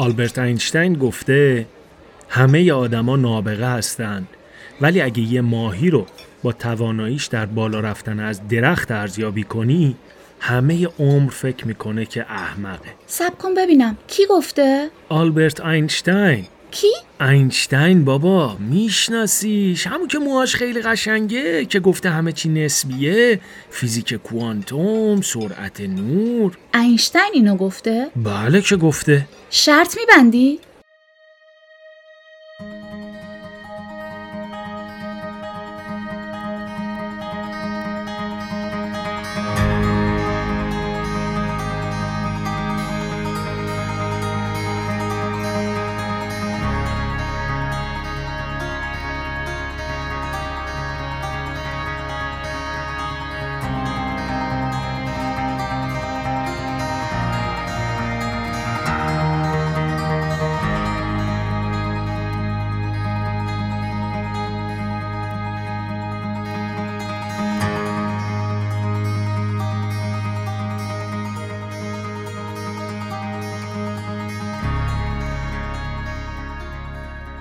آلبرت اینشتین گفته همه آدما نابغه هستند ولی اگه یه ماهی رو با تواناییش در بالا رفتن از درخت ارزیابی کنی همه عمر فکر می‌کنه که احمقه. سب کن ببینم. کی گفته؟ آلبرت اینشتین. کی؟ اینشتین بابا میشناسیش همون که موهاش خیلی قشنگه که گفته همه چی نسبیه فیزیک کوانتوم سرعت نور اینشتین اینو گفته؟ بله که گفته شرط میبندی؟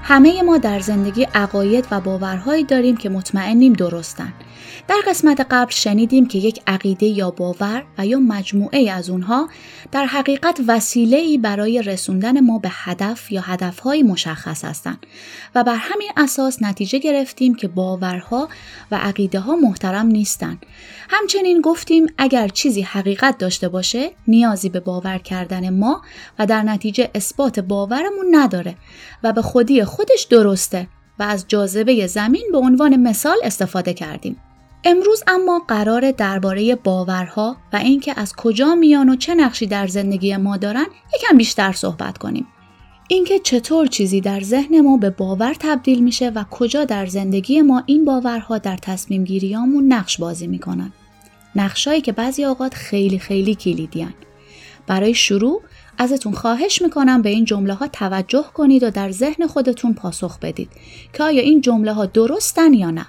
همه ما در زندگی عقاید و باورهایی داریم که مطمئنیم درستن. در قسمت قبل شنیدیم که یک عقیده یا باور و یا مجموعه از اونها در حقیقت وسیله ای برای رسوندن ما به هدف یا هدفهای مشخص هستند و بر همین اساس نتیجه گرفتیم که باورها و عقیده ها محترم نیستند. همچنین گفتیم اگر چیزی حقیقت داشته باشه نیازی به باور کردن ما و در نتیجه اثبات باورمون نداره و به خودی خودش درسته و از جاذبه زمین به عنوان مثال استفاده کردیم. امروز اما قرار درباره باورها و اینکه از کجا میان و چه نقشی در زندگی ما دارن یکم بیشتر صحبت کنیم. اینکه چطور چیزی در ذهن ما به باور تبدیل میشه و کجا در زندگی ما این باورها در تصمیم گیریامون نقش بازی می‌کنن. نقشایی که بعضی اوقات خیلی خیلی کلیدیان. برای شروع ازتون خواهش می‌کنم به این جمله ها توجه کنید و در ذهن خودتون پاسخ بدید که آیا این جمله ها درستن یا نه.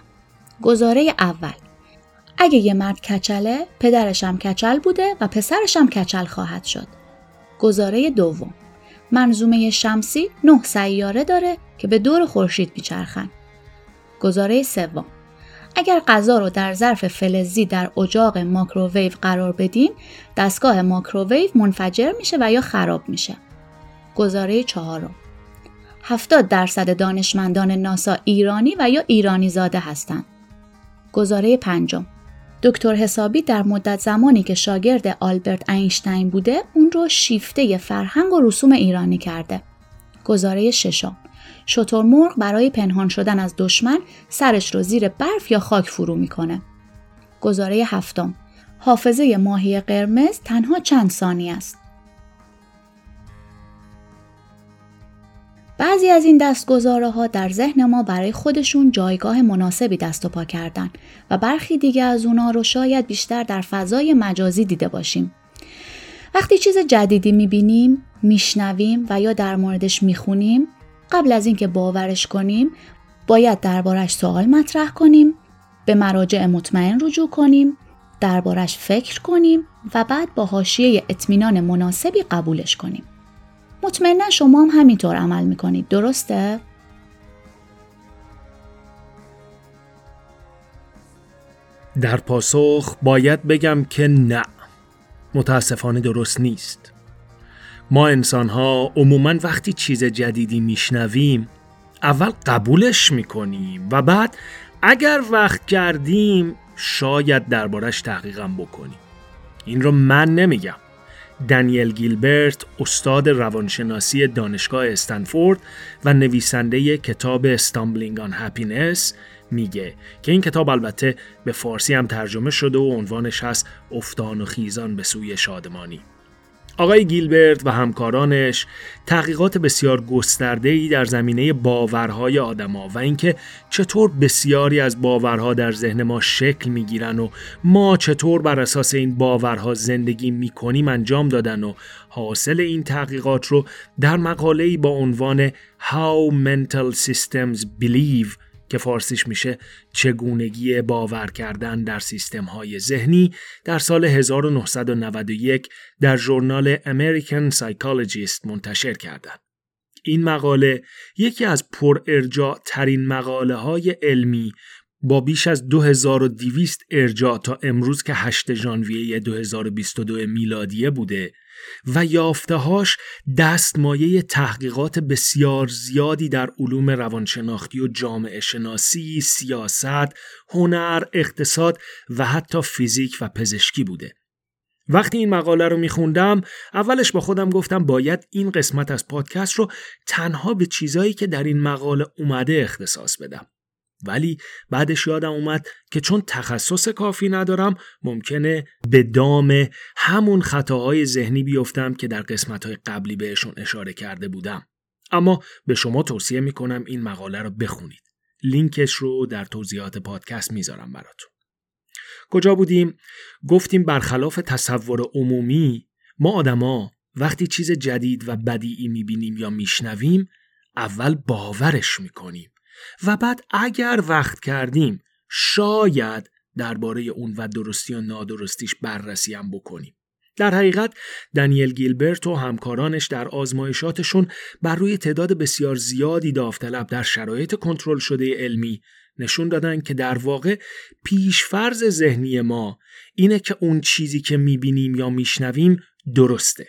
گزاره اول اگه یه مرد کچله پدرشم کچل بوده و پسرشم کچل خواهد شد. گزاره دوم منظومه شمسی نه سیاره داره که به دور خورشید میچرخن. گزاره سوم اگر غذا رو در ظرف فلزی در اجاق ماکروویو قرار بدیم دستگاه ماکروویو منفجر میشه و یا خراب میشه. گزاره چهارم 70 درصد دانشمندان ناسا ایرانی و یا ایرانی زاده هستند. گزاره پنجم دکتر حسابی در مدت زمانی که شاگرد آلبرت اینشتین بوده اون رو شیفته فرهنگ و رسوم ایرانی کرده. گزاره ششم شترمرغ برای پنهان شدن از دشمن سرش رو زیر برف یا خاک فرو می‌کنه. گزاره هفتم حافظه ماهی قرمز تنها چند ثانی است. بعضی از این دستگذاره ها در ذهن ما برای خودشون جایگاه مناسبی دست و پا کردن و برخی دیگه از اونا رو شاید بیشتر در فضای مجازی دیده باشیم. وقتی چیز جدیدی می‌بینیم، میشنویم و یا در موردش می‌خونیم، قبل از اینکه باورش کنیم، باید دربارش سوال مطرح کنیم، به مراجع مطمئن رجوع کنیم، دربارش فکر کنیم و بعد با حاشیه اطمینان مناسبی قبولش کنیم. مطمئنا شما هم همینطور عمل می‌کنید درسته؟ در پاسخ باید بگم که نه متاسفانه درست نیست ما انسان ها عموما وقتی چیز جدیدی میشنویم اول قبولش می‌کنیم و بعد اگر وقت کردیم شاید دربارش تحقیقم بکنیم. این رو من نمیگم. دنیل گیلبرت استاد روانشناسی دانشگاه استنفورد و نویسنده کتاب استامبلینگ آن هپینس میگه که این کتاب البته به فارسی هم ترجمه شده و عنوانش هست افتان و خیزان به سوی شادمانی. آقای گیلبرت و همکارانش تحقیقات بسیار گسترده‌ای در زمینه باورهای آدما و اینکه چطور بسیاری از باورها در ذهن ما شکل می‌گیرن و ما چطور بر اساس این باورها زندگی می‌کنیم انجام دادن و حاصل این تحقیقات رو در مقاله‌ای با عنوان How Mental Systems Believe که فارسیش میشه چگونگی باور کردن در سیستم های ذهنی در سال 1991 در ژورنال American Psychologist منتشر کردند. این مقاله یکی از پر ارجاع ترین مقاله های علمی با بیش از 2200 ارجاع تا امروز که 8 ژانویه 2022 میلادیه بوده و یافتهاش دستمایه تحقیقات بسیار زیادی در علوم روانشناختی و جامعه شناسی، سیاست، هنر، اقتصاد و حتی فیزیک و پزشکی بوده. وقتی این مقاله رو میخوندم اولش با خودم گفتم باید این قسمت از پادکست رو تنها به چیزایی که در این مقاله اومده اختصاص بدم. ولی بعدش یادم اومد که چون تخصص کافی ندارم ممکنه به دام همون خطاهای ذهنی بیفتم که در قسمتهای قبلی بهشون اشاره کرده بودم. اما به شما توصیه می‌کنم این مقاله رو بخونید. لینکش رو در توضیحات پادکست می‌ذارم براتون. کجا بودیم؟ گفتیم برخلاف تصور عمومی ما آدما وقتی چیز جدید و بدیعی می‌بینیم یا میشنویم اول باورش می‌کنیم و بعد اگر وقت کردیم شاید درباره اون و درستی و نادرستیش بررسی هم بکنیم. در حقیقت دانیل گیلبرت و همکارانش در آزمایشاتشون بر روی تعداد بسیار زیادی داوطلب در شرایط کنترل شده علمی نشون دادن که در واقع پیشفرز ذهنی ما اینه که اون چیزی که می‌بینیم یا میشنویم درسته.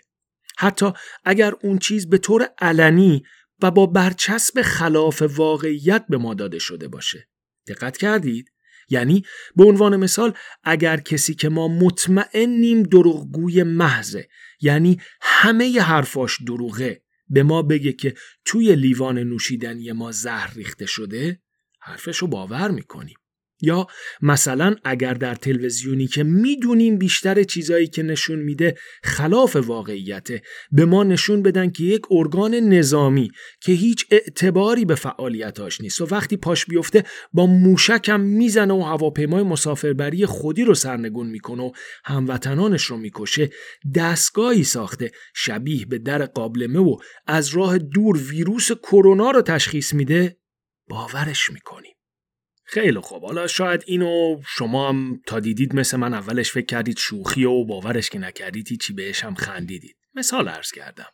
حتی اگر اون چیز به طور علنی و با برچسب خلاف واقعیت به ما داده شده باشه. دقت کردید؟ یعنی به عنوان مثال اگر کسی که ما مطمئنیم دروغگوی محضه یعنی همه ی حرفاش دروغه به ما بگه که توی لیوان نوشیدنی ما زهر ریخته شده حرفشو باور می‌کنیم یا مثلا اگر در تلویزیونی که می‌دونیم بیشتر چیزایی که نشون میده خلاف واقعیته به ما نشون بدن که یک ارگان نظامی که هیچ اعتباری به فعالیتاش نیست و وقتی پاش بیفته با موشکم می‌زنه و هواپیمای مسافربری خودی رو سرنگون می‌کنه و هموطنانش رو می‌کشه دستگاهی ساخته شبیه به در قابلمه و از راه دور ویروس کرونا رو تشخیص میده باورش می‌کنیم. خیلی خوب. حالا شاید اینو شما هم تا دیدید مثل من اولش فکر کردید شوخی و باورش که نکردید چی بهش هم خندیدید. مثال عرض کردم.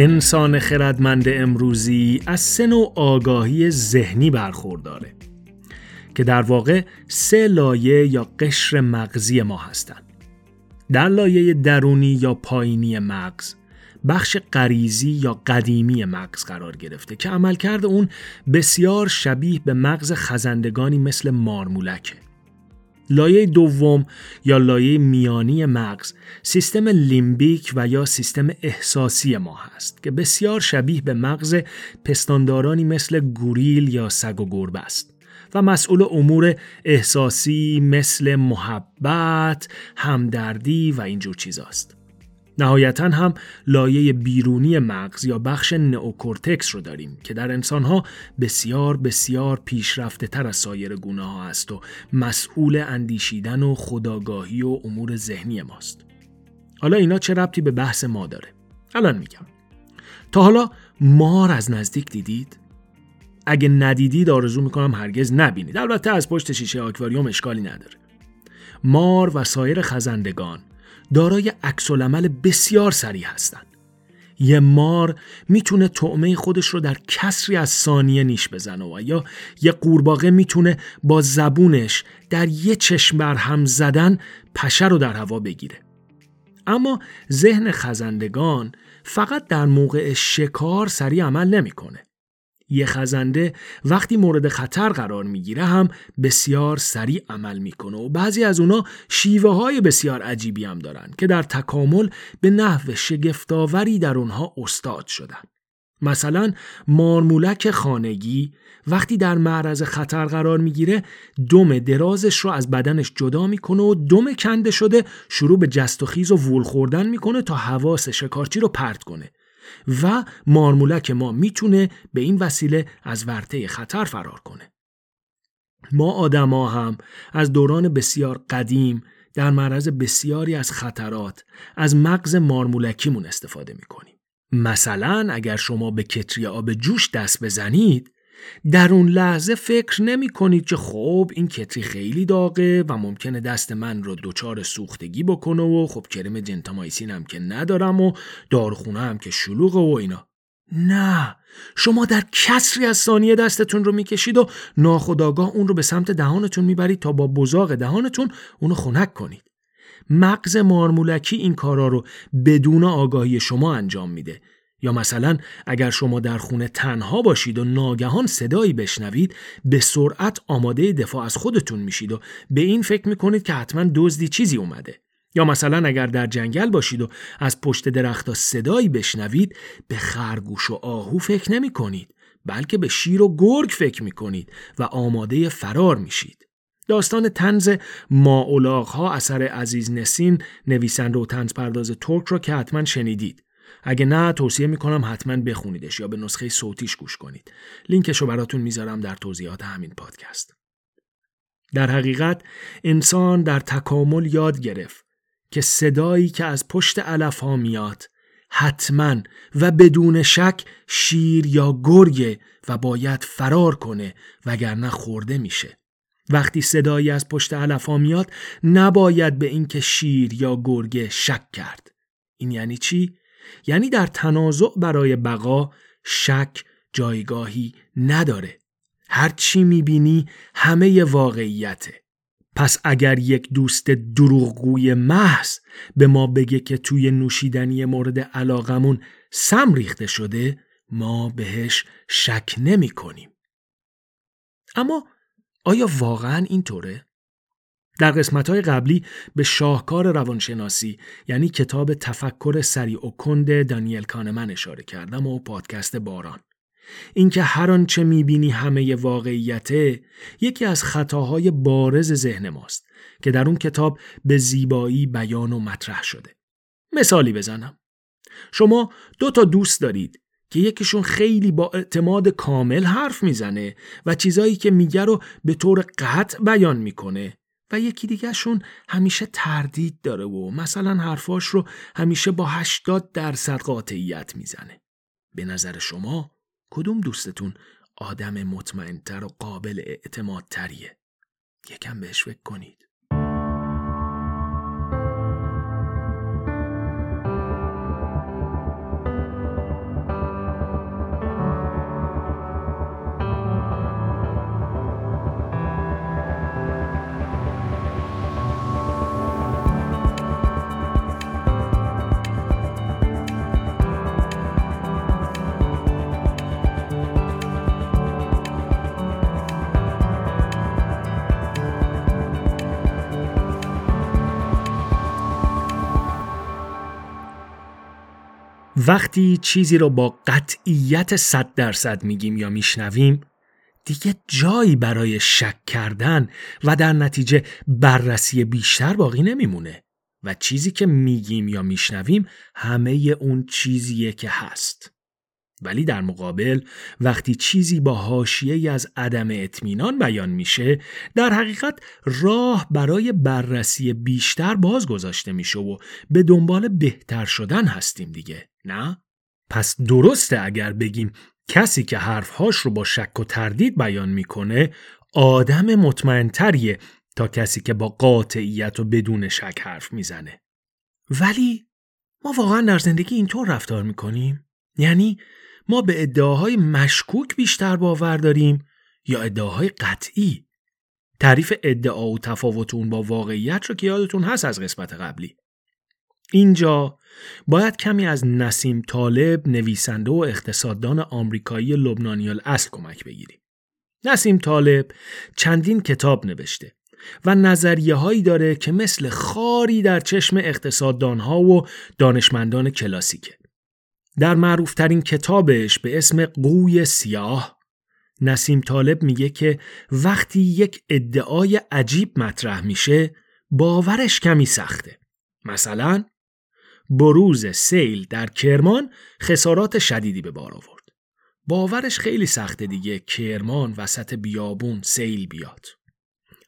انسان خردمند امروزی از سه نوع آگاهی ذهنی برخورداره که در واقع سه لایه یا قشر مغزی ما هستند. در لایه درونی یا پایینی مغز بخش غریزی یا قدیمی مغز قرار گرفته که عملکرد اون بسیار شبیه به مغز خزندگانی مثل مارمولکه. لایه دوم یا لایه میانی مغز سیستم لیمبیک و یا سیستم احساسی ما هست که بسیار شبیه به مغز پستاندارانی مثل گوریل یا سگ و گربه است و مسئول امور احساسی مثل محبت، همدردی و اینجور چیزاست. نهایتا هم لایه بیرونی مغز یا بخش نئوکورتکس رو داریم که در انسانها بسیار بسیار پیشرفته تر از سایر گونه ها است و مسئول اندیشیدن و خداگاهی و امور ذهنی ماست. حالا اینا چه ربطی به بحث ما داره؟ الان میگم. تا حالا مار از نزدیک دیدید؟ اگه ندیدید آرزو می‌کنم هرگز نبینید. البته از پشت شیشه آکواریوم اشکالی نداره. مار و سایر خزندگان دارای عکسالعمل بسیار سریع هستند. یه مار می‌تونه طعمه خودش رو در کسری از ثانیه نیش بزنه و یا یه قورباغه می‌تونه با زبونش در یه چشم بر هم زدن پشه رو در هوا بگیره. اما ذهن خزندگان فقط در موقع شکار سریع عمل نمی‌کنه. یه خزنده وقتی مورد خطر قرار می‌گیره هم بسیار سریع عمل می‌کنه و بعضی از اونا شیوه های بسیار عجیبی هم دارن که در تکامل به نحو شگفتاوری در اونها استاد شدن. مثلا مارمولک خانگی وقتی در معرض خطر قرار می‌گیره دم درازش رو از بدنش جدا می‌کنه و دم کنده شده شروع به جست و خیز و وول خوردن می‌کنه تا حواس شکارچی رو پرت کنه و مارمولک ما می‌تونه به این وسیله از ورطه خطر فرار کنه. ما آدما هم از دوران بسیار قدیم در معرض بسیاری از خطرات از مغز مارمولکیمون استفاده می‌کنیم. مثلا اگر شما به کتری آب جوش دست بزنید در اون لحظه فکر نمی کنید که خب این کتری خیلی داغه و ممکنه دست من رو دچار سوختگی بکنه و خب کرم جنتامایسین هم که ندارم و دارخونه هم که شلوغه و اینا. نه شما در کسری از ثانیه دستتون رو می‌کشید و ناخداگاه اون رو به سمت دهانتون می‌برید تا با بزاق دهانتون اونو خنک کنید. مغز مارمولکی این کارا رو بدون آگاهی شما انجام میده. یا مثلا اگر شما در خونه تنها باشید و ناگهان صدایی بشنوید به سرعت آماده دفاع از خودتون میشید و به این فکر می‌کنید که حتما دزدی چیزی اومده یا مثلا اگر در جنگل باشید و از پشت درختها صدایی بشنوید به خرگوش و آهو فکر نمی کنید بلکه به شیر و گرگ فکر می کنید و آماده فرار میشید. داستان تنز ها اثر عزیز نسین نویسنده و تنز پرداز ترک را که حتما شنیدید. اگه نه توصیه می‌کنم حتما بخونیدش یا به نسخه صوتیش گوش کنید. لینکش رو براتون می‌ذارم در توضیحات همین پادکست. در حقیقت انسان در تکامل یاد گرفت که صدایی که از پشت علف ها میاد حتما و بدون شک شیر یا گرگه و باید فرار کنه وگرنه خورده میشه. وقتی صدایی از پشت علف ها میاد نباید به اینکه شیر یا گرگه شک کرد. این یعنی چی؟ یعنی در تنازع برای بقا شک جایگاهی نداره. هر چی می‌بینی همه واقعیته. پس اگر یک دوست دروغگوی محض به ما بگه که توی نوشیدنی مورد علاقمون سم ریخته شده ما بهش شک نمی کنیم. اما آیا واقعا اینطوره؟ در قسمت قبلی به شاهکار روانشناسی یعنی کتاب تفکر سریع و کند دانیل کانمن اشاره کردم و پادکست باران. اینکه هر آنچه می‌بینی همه واقعیته یکی از خطاهای بارز ذهن ماست که در اون کتاب به زیبایی بیان و مطرح شده. مثالی بزنم. شما دو تا دوست دارید که یکیشون خیلی با اعتماد کامل حرف می‌زنه و چیزایی که میگه رو به طور قطع بیان می‌کنه و یکی دیگهشون همیشه تردید داره و مثلا حرفاش رو همیشه با 80 درصد قاطعیت می‌زنه. به نظر شما کدوم دوستتون آدم مطمئنتر و قابل اعتمادتریه؟ یکم بهش فکر کنید. وقتی چیزی رو با قطعیت صد درصد میگیم یا میشنویم دیگه جایی برای شک کردن و در نتیجه بررسی بیشتر باقی نمیمونه و چیزی که میگیم یا میشنویم همه اون چیزیه که هست. ولی در مقابل وقتی چیزی با حاشیه از عدم اطمینان بیان میشه در حقیقت راه برای بررسی بیشتر باز گذاشته میشه و به دنبال بهتر شدن هستیم دیگه نه؟ پس درسته اگر بگیم کسی که حرفهاش رو با شک و تردید بیان می‌کنه آدم مطمئنتریه تا کسی که با قاطعیت و بدون شک حرف می‌زنه. ولی ما واقعا در زندگی اینطور رفتار می‌کنیم؟ یعنی ما به ادعاهای مشکوک بیشتر باور داریم یا ادعاهای قطعی؟ تعریف ادعا و تفاوت اون با واقعیت رو که یادتون هست از قسمت قبلی. اینجا باید کمی از نسیم طالب نویسنده و اقتصاددان آمریکایی لبنانی اصل کمک بگیریم. نسیم طالب چندین کتاب نوشته و نظریه هایی داره که مثل خاری در چشم اقتصاددان ها و دانشمندان کلاسیکه. در معروفترین کتابش به اسم قوی سیاه نسیم طالب میگه که وقتی یک ادعای عجیب مطرح میشه باورش کمی سخته. مثلا بروز سیل در کرمان خسارات شدیدی به بار آورد. باورش خیلی سخته دیگه کرمان وسط بیابون سیل بیاد.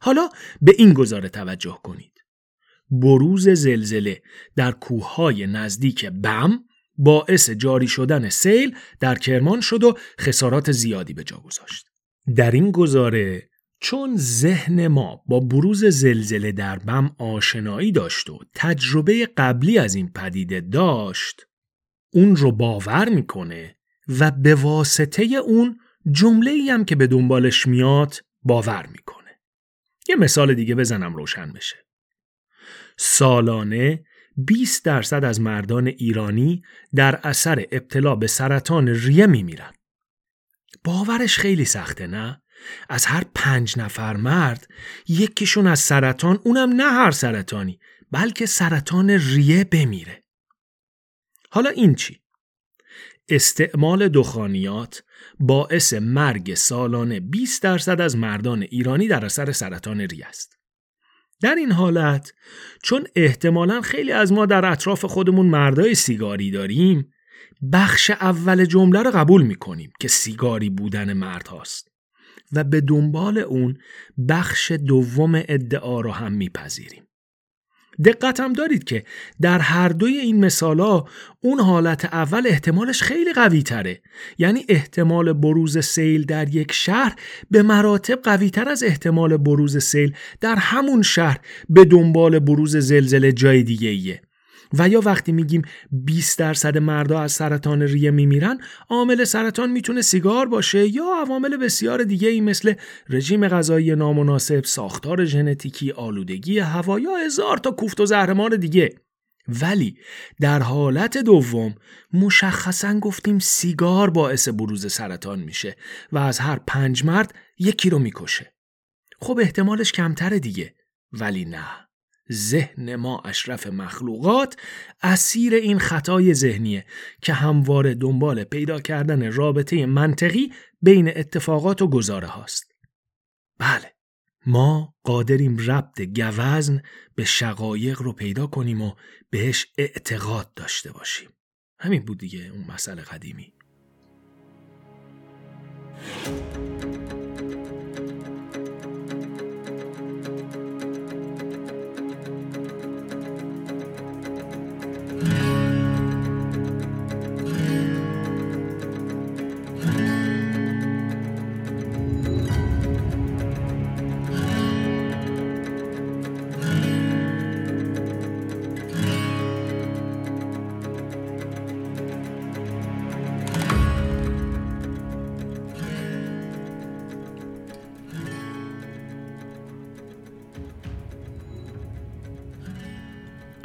حالا به این گزاره توجه کنید. بروز زلزله در کوههای نزدیک بم باعث جاری شدن سیل در کرمان شد و خسارات زیادی به جا گذاشت. در این گزاره چون ذهن ما با بروز زلزله در بم آشنایی داشت و تجربه قبلی از این پدیده داشت اون رو باور می‌کنه و به واسطه اون جمله هم که به دنبالش میاد باور می‌کنه. یه مثال دیگه بزنم روشن بشه. سالانه 20 درصد از مردان ایرانی در اثر ابتلا به سرطان ریه میمیرن. باورش خیلی سخته نه؟ از هر پنج نفر مرد یکیشون از سرطان اونم نه هر سرطانی بلکه سرطان ریه بمیره. حالا این چی؟ استعمال دخانیات باعث مرگ سالانه 20 درصد از مردان ایرانی در اثر سرطان ریه است. در این حالت چون احتمالا خیلی از ما در اطراف خودمون مردای سیگاری داریم بخش اول جمله رو قبول می‌کنیم که سیگاری بودن مرد هاست و به دنبال اون بخش دوم ادعا رو هم میپذیریم. دقت هم دارید که در هر دوی این مثالا اون حالت اول احتمالش خیلی قوی تره یعنی احتمال بروز سیل در یک شهر به مراتب قوی تر از احتمال بروز سیل در همون شهر به دنبال بروز زلزله جای دیگه ایه. و یا وقتی میگیم 20 درصد مردا از سرطان ریه میمیرن عامل سرطان می‌تونه سیگار باشه یا عوامل بسیار دیگه ای مثل رژیم غذایی نامناسب، ساختار ژنتیکی، آلودگی هوا یا هزار تا کوفت و زهرمار دیگه. ولی در حالت دوم مشخصا گفتیم سیگار باعث بروز سرطان میشه و از هر پنج مرد یکی رو می‌کشه. خب احتمالش کمتره دیگه ولی نه. ذهن ما اشرف مخلوقات اسیر این خطای ذهنیه که همواره دنبال پیدا کردن رابطه منطقی بین اتفاقات و گزاره هاست. بله ما قادریم ربط گوزن به شقایق رو پیدا کنیم و بهش اعتقاد داشته باشیم. همین بود دیگه اون مسئله قدیمی.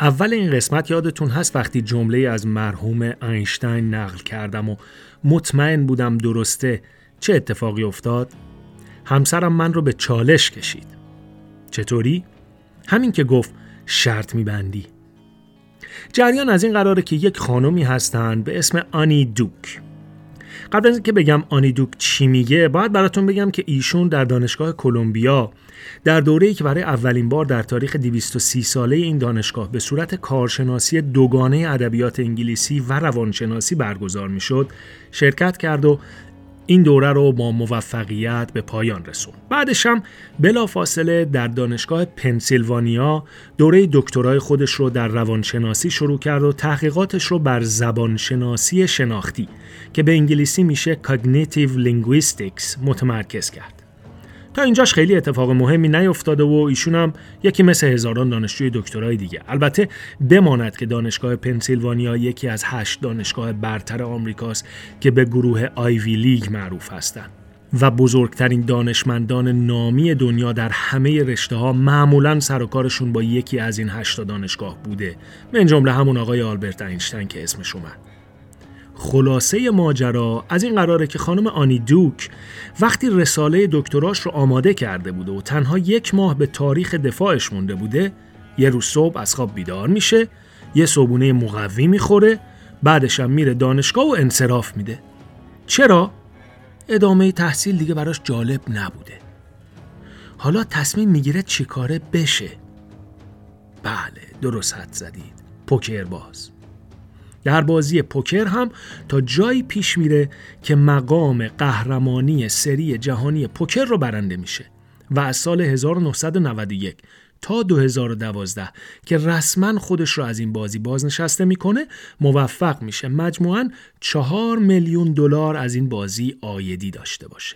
اول این قسمت یادتون هست وقتی جمله از مرحوم اینشتین نقل کردم و مطمئن بودم درسته چه اتفاقی افتاد؟ همسرم من رو به چالش کشید. چطوری؟ همین که گفت شرط میبندی. جریان از این قراره که یک خانمی هستند به اسم آنی دوک. قبل از اینکه بگم آنی دوک چی میگه باید براتون بگم که ایشون در دانشگاه کلمبیا در دوره‌ای که برای اولین بار در تاریخ 230 ساله این دانشگاه به صورت کارشناسی دوگانه ادبیات انگلیسی و روانشناسی برگزار می‌شد شرکت کرد و این دوره رو با موفقیت به پایان رسوند. بعدش هم بلافاصله در دانشگاه پنسیلوانیا دوره دکترای خودش رو در روانشناسی شروع کرد و تحقیقاتش رو بر زبانشناسی شناختی که به انگلیسی میشه Cognitive Linguistics متمرکز کرد. تا اینجاش خیلی اتفاق مهمی نیفتاده و ایشون هم یکی مثل هزاران دانشجوی دکترای دیگه. البته بماند که دانشگاه پنسیلوانیا یکی از هشت دانشگاه برتر آمریکاست که به گروه آیوی لیگ معروف هستند. و بزرگترین دانشمندان نامی دنیا در همه رشته ها معمولا سر و کارشون با یکی از این هشت دانشگاه بوده. من جمله همون آقای آلبرت اینشتین که اسمش اومد. خلاصه ماجرا از این قراره که خانم آنی دوک وقتی رساله دکتراش رو آماده کرده بوده و تنها یک ماه به تاریخ دفاعش مونده بوده یه روز صبح از خواب بیدار میشه یه صبونه مقوی می‌خوره بعدش هم میره دانشگاه و انصراف میده. چرا؟ ادامه تحصیل دیگه براش جالب نبوده. حالا تصمیم می‌گیره چیکاره بشه؟ بله درست حد زدید. پوکر باز. در بازی پوکر هم تا جایی پیش میره که مقام قهرمانی سری جهانی پوکر رو برنده میشه و از سال 1991 تا 2012 که رسما خودش رو از این بازی بازنشسته می‌کنه موفق میشه. مجموعاً چهار میلیون دلار از این بازی آیدی داشته باشه.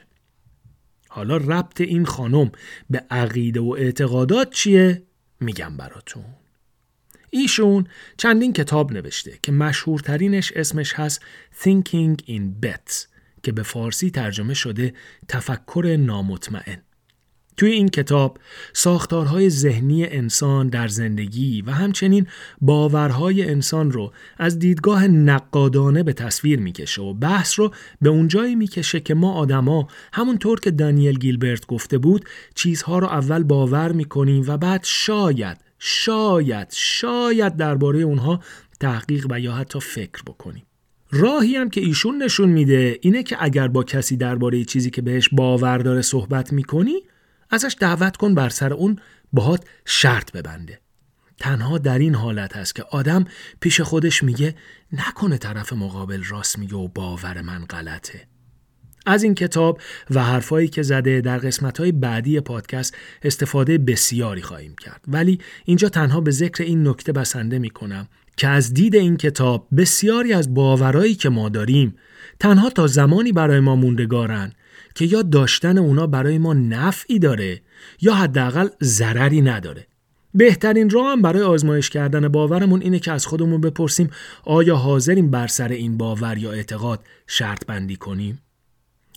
حالا ربط این خانم به عقیده و اعتقادات چیه؟ میگم براتون. ایشون چندین کتاب نوشته که مشهورترینش اسمش هست Thinking in Bets که به فارسی ترجمه شده تفکر نامطمئن. توی این کتاب ساختارهای ذهنی انسان در زندگی و همچنین باورهای انسان رو از دیدگاه نقادانه به تصویر می‌کشه و بحث رو به اونجایی می‌کشه که ما آدما همونطور که دانیل گیلبرت گفته بود چیزها رو اول باور می‌کنیم و بعد شاید شاید شاید درباره اونها تحقیق و یا حتی فکر بکنیم. راهی هم که ایشون نشون میده اینه که اگر با کسی درباره چیزی که بهش باور داره صحبت می‌کنی ازش دعوت کن بر سر اون باهات شرط ببنده. تنها در این حالت هست که آدم پیش خودش میگه نکنه طرف مقابل راست میگه و باور من غلطه. از این کتاب و حرفایی که زده در قسمتهای بعدی پادکست استفاده بسیاری خواهیم کرد ولی اینجا تنها به ذکر این نکته بسنده می‌کنم که از دید این کتاب بسیاری از باورایی که ما داریم تنها تا زمانی برای ما موندگارن که یا داشتن اونا برای ما نفعی داره یا حداقل ضرری نداره بهترین راه هم برای آزمایش کردن باورمون اینه که از خودمون بپرسیم آیا حاضریم بر سر این باور یا اعتقاد شرط بندی کنیم؟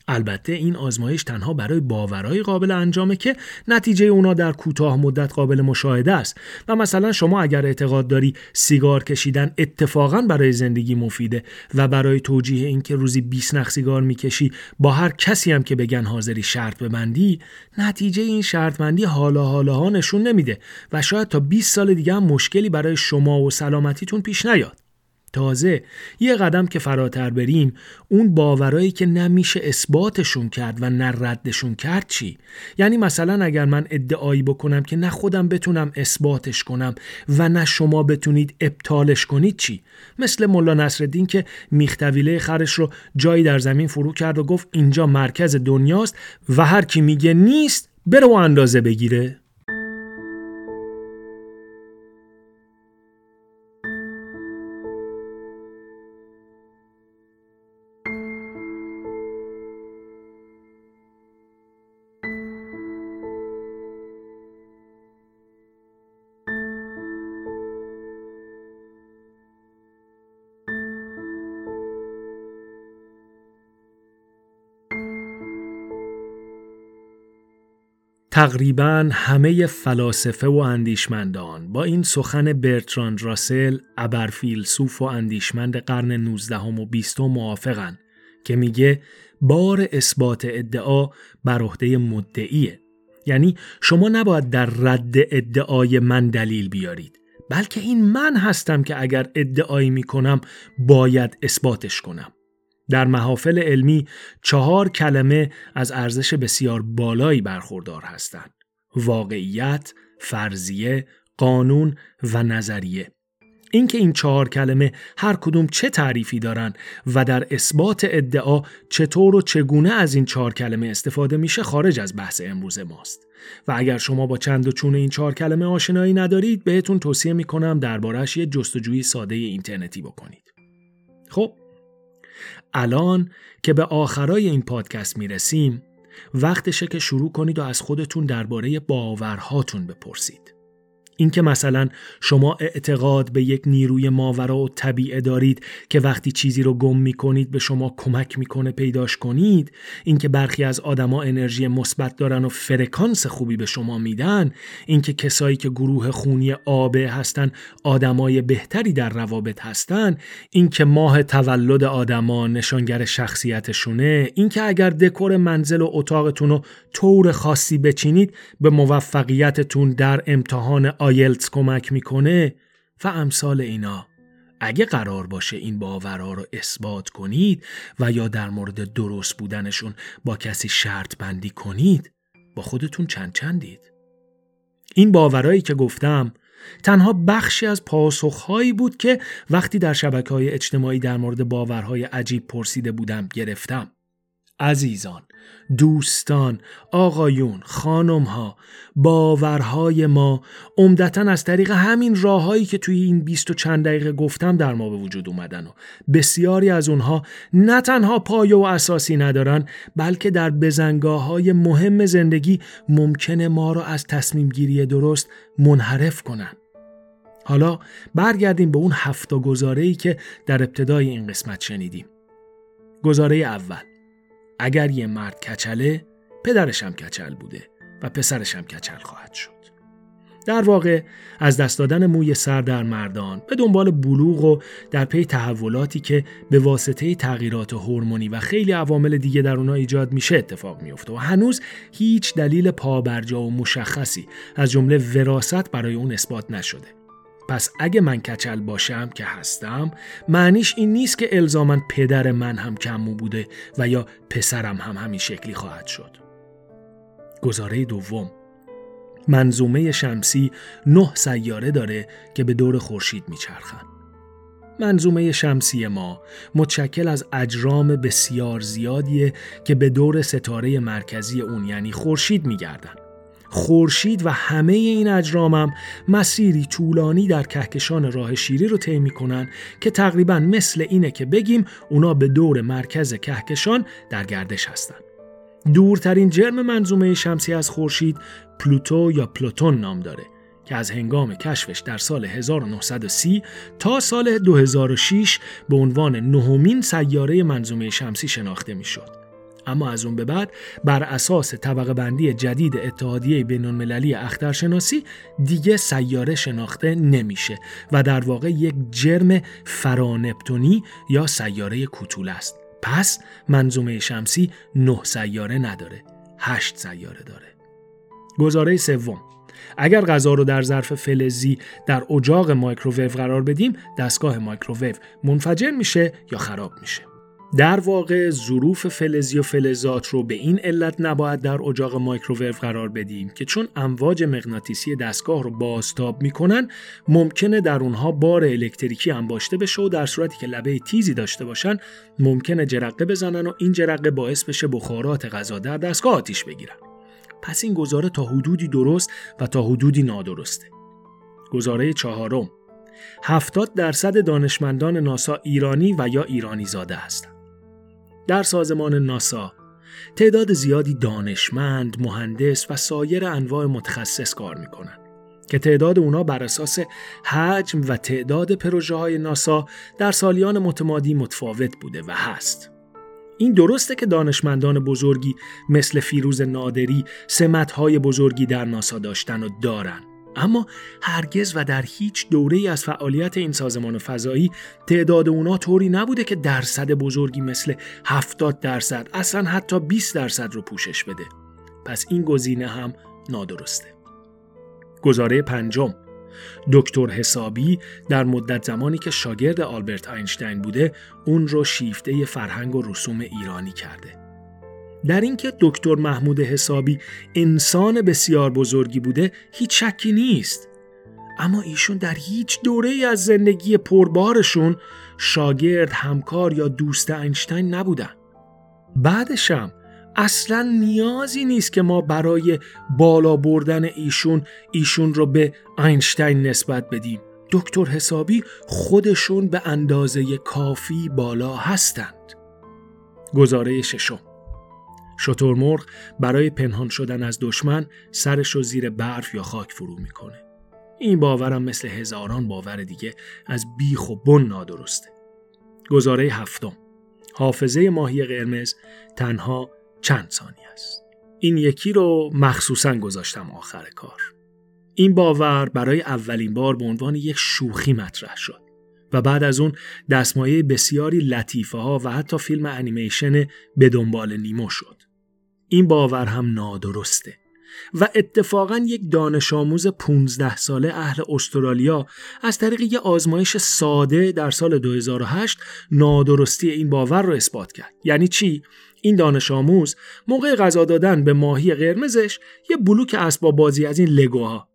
البته این آزمایش تنها برای باورهای قابل انجامه که نتیجه اونا در کوتاه مدت قابل مشاهده است. و مثلا شما اگر اعتقاد داری سیگار کشیدن اتفاقا برای زندگی مفیده و برای توجیه اینکه روزی 20 نخ سیگار می‌کشی با هر کسی هم که بگن حاضری شرط ببندی نتیجه این شرط بندی حالا حالا ها نشون نمیده و شاید تا 20 سال دیگه هم مشکلی برای شما و سلامتیتون پیش نیاد. تازه یه قدم که فراتر بریم اون باورایی که نمیشه اثباتشون کرد و نه ردشون کرد چی؟ یعنی مثلا اگر من ادعایی بکنم که نه خودم بتونم اثباتش کنم و نه شما بتونید ابطالش کنید چی؟ مثل ملا نصرالدین که میختویله خرش رو جایی در زمین فرو کرد و گفت اینجا مرکز دنیاست و هر کی میگه نیست بره و اندازه بگیره. تقریبا همه فلاسفه و اندیشمندان با این سخن برتراند راسل ابرفیلسوف و اندیشمند قرن 19 و 20 موافقن که میگه بار اثبات ادعا بر عهده مدعیه. یعنی شما نباید در رد ادعای من دلیل بیارید بلکه این من هستم که اگر ادعایی می‌کنم باید اثباتش کنم. در محافل علمی چهار کلمه از ارزش بسیار بالایی برخوردار هستند. واقعیت، فرضیه، قانون و نظریه. اینکه این چهار کلمه هر کدوم چه تعریفی دارن و در اثبات ادعا چطور و چگونه از این چهار کلمه استفاده میشه خارج از بحث امروز ماست و اگر شما با چند و چون این چهار کلمه آشنایی ندارید بهتون توصیه می‌کنم دربارش یه جستجوی ساده اینترنتی بکنید خب الان که به آخرای این پادکست می‌رسیم وقتشه که شروع کنید و از خودتون درباره باورهاتون بپرسید. اینکه مثلا شما اعتقاد به یک نیروی ماورا و طبیعه دارید که وقتی چیزی رو گم می‌کنید به شما کمک می‌کنه پیداش کنید اینکه برخی از آدما انرژی مثبت دارن و فرکانس خوبی به شما میدن اینکه کسایی که گروه خونی آبه هستن آدمای بهتری در روابط هستن اینکه ماه تولد آدما نشانگر شخصیتشونه اینکه اگر دکور منزل و اتاقتون رو طور خاصی بچینید به موفقیتتون در امتحان آیلتس کمک می‌کنه و امثال اینا. اگه قرار باشه این باورها رو اثبات کنید و یا در مورد درست بودنشون با کسی شرط بندی کنید با خودتون چند چندید. این باورایی که گفتم تنها بخشی از پاسخهایی بود که وقتی در شبکه های اجتماعی در مورد باورهای عجیب پرسیده بودم گرفتم. عزیزان دوستان، آقایون، خانمها، باورهای ما عمدتا از طریق همین راههایی که توی این بیست و چند دقیقه گفتم در ما به وجود اومدن و بسیاری از اونها نه تنها پایه و اساسی ندارن بلکه در بزنگاه های مهم زندگی ممکنه ما را از تصمیم گیری درست منحرف کنن. حالا برگردیم به اون هفته گزاره که در ابتدای این قسمت شنیدیم. گزاره اول اگر یه مرد کچله پدرش هم کچل بوده و پسرش هم کچل خواهد شد. در واقع از دست دادن موی سر در مردان به دنبال بلوغ و در پی تحولاتی که به واسطه تغییرات هورمونی و خیلی عوامل دیگه در اونها ایجاد میشه اتفاق میفته و هنوز هیچ دلیل پابرجا و مشخصی از جمله وراست برای اون اثبات نشده. پس اگه من کچل باشم که هستم معنیش این نیست که الزاما پدر من هم کمو بوده و یا پسرم هم همین شکلی خواهد شد. گزاره دوم منظومه شمسی نه سیاره داره که به دور خورشید میچرخن. منظومه شمسی ما متشکل از اجرام بسیار زیادیه که به دور ستاره مرکزی اون یعنی خورشید میگردن. خورشید و همه این اجرامم مسیری طولانی در کهکشان راه شیری رو طی می‌کنن که تقریبا مثل اینه که بگیم اونا به دور مرکز کهکشان در گردش هستن. دورترین جرم منظومه شمسی از خورشید پلوتو یا پلوتون نام داره که از هنگام کشفش در سال 1930 تا سال 2006 به عنوان نهمین سیاره منظومه شمسی شناخته می‌شد. اما از اون به بعد بر اساس طبقه بندی جدید اتحادیه بین المللی اخترشناسی دیگه سیاره شناخته نمیشه و در واقع یک جرم فرانپتونی یا سیاره کوتول است. پس منظومه شمسی نه سیاره نداره. هشت سیاره داره. گزاره سوم اگر غذا رو در ظرف فلزی در اجاق مایکروویو قرار بدیم دستگاه مایکروویو منفجر میشه یا خراب میشه در واقع ظروف فلزی و فلزات رو به این علت نباید در اجاق مایکروویو قرار بدیم که چون امواج مغناطیسی دستگاه رو بازتاب می‌کنن ممکنه در اونها بار الکتریکی انباشته بشه و در صورتی که لبه تیزی داشته باشن ممکنه جرقه بزنن و این جرقه باعث بشه بخارات غذا در دستگاه آتیش بگیرن. پس این گزاره تا حدودی درست و تا حدودی نادرسته. گزاره چهارم. 70 درصد دانشمندان ناسا ایرانی و یا ایرانی زاده هستند. در سازمان ناسا تعداد زیادی دانشمند، مهندس و سایر انواع متخصص کار می‌کنن که تعداد اونا بر اساس حجم و تعداد پروژه های ناسا در سالیان متمادی متفاوت بوده و هست. این درسته که دانشمندان بزرگی مثل فیروز نادری سمتهای بزرگی در ناسا داشتن و دارن اما هرگز و در هیچ دوره از فعالیت این سازمان فضایی تعداد اونا طوری نبوده که درصد بزرگی مثل 70 درصد اصلا حتی 20 درصد رو پوشش بده. پس این گزینه هم نادرسته. گزاره پنجم. دکتر حسابی در مدت زمانی که شاگرد آلبرت اینشتین بوده اون رو شیفته فرهنگ و رسوم ایرانی کرده. در اینکه دکتر محمود حسابی انسان بسیار بزرگی بوده هیچ شکی نیست. اما ایشون در هیچ دوره از زندگی پربارشون شاگرد همکار یا دوست اینشتین نبودن. بعدشم اصلا نیازی نیست که ما برای بالا بردن ایشون ایشون رو به اینشتین نسبت بدیم. دکتر حسابی خودشون به اندازه کافی بالا هستند. گزاره ششم. شترمرغ برای پنهان شدن از دشمن سرش رو زیر برف یا خاک فرو می‌کنه. این باورم مثل هزاران باور دیگه از بیخ و بن نادرسته. گزاره هفتم حافظه ماهی قرمز تنها چند ثانیه است. این یکی رو مخصوصا گذاشتم آخر کار. این باور برای اولین بار به عنوان یک شوخی مطرح شد و بعد از اون دستمایه بسیاری لطیفه ها و حتی فیلم انیمیشن به دنبال نیمو شد. این باور هم نادرسته و اتفاقا یک دانش آموز 15 ساله اهل استرالیا از طریق یه آزمایش ساده در سال 2008 نادرستی این باور رو اثبات کرد یعنی چی این دانش آموز موقع غذا دادن به ماهی قرمزش یه بلوک اسباب بازی از این لگوها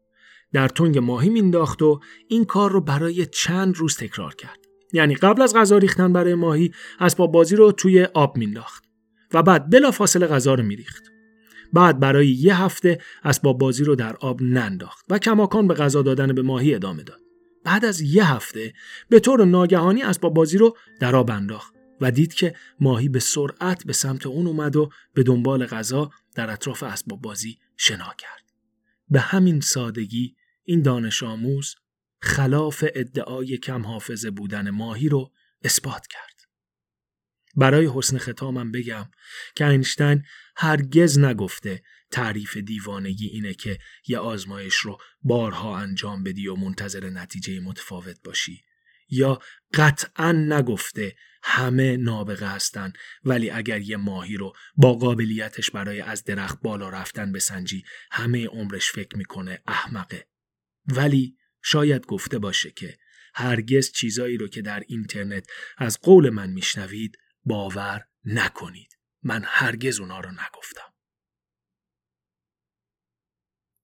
در تنگ ماهی مینداخت و این کار رو برای چند روز تکرار کرد. یعنی قبل از غذا ریختن برای ماهی اسباب بازی رو توی آب مینداخت و بعد بلا فاصله غذا رو میریخت. بعد برای یه هفته اسباب بازی رو در آب ننداخت و کماکان به غذا دادن به ماهی ادامه داد. بعد از یه هفته به طور ناگهانی اسباب بازی رو در آب انداخت و دید که ماهی به سرعت به سمت اون اومد و به دنبال غذا در اطراف اسباب بازی شنا کرد. به همین سادگی این دانش آموز خلاف ادعای کم حافظه بودن ماهی رو اثبات کرد. برای حسن ختامم بگم که اینشتین هرگز نگفته تعریف دیوانگی اینه که یه آزمایش رو بارها انجام بدی و منتظر نتیجه متفاوت باشی یا قطعا نگفته همه نابغه هستن ولی اگر یه ماهی رو با قابلیتش برای از درخت بالا رفتن بسنجی همه عمرش فکر می‌کنه احمقه ولی شاید گفته باشه که هرگز چیزایی رو که در اینترنت از قول من میشنوید باور نکنید. من هرگز اونا رو نگفتم.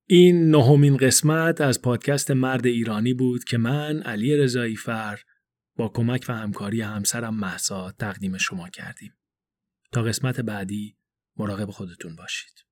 این نهمین قسمت از پادکست مرد ایرانی بود که من علی رضایی فر با کمک و همکاری همسرم محسا تقدیم شما کردیم. تا قسمت بعدی مراقب خودتون باشید.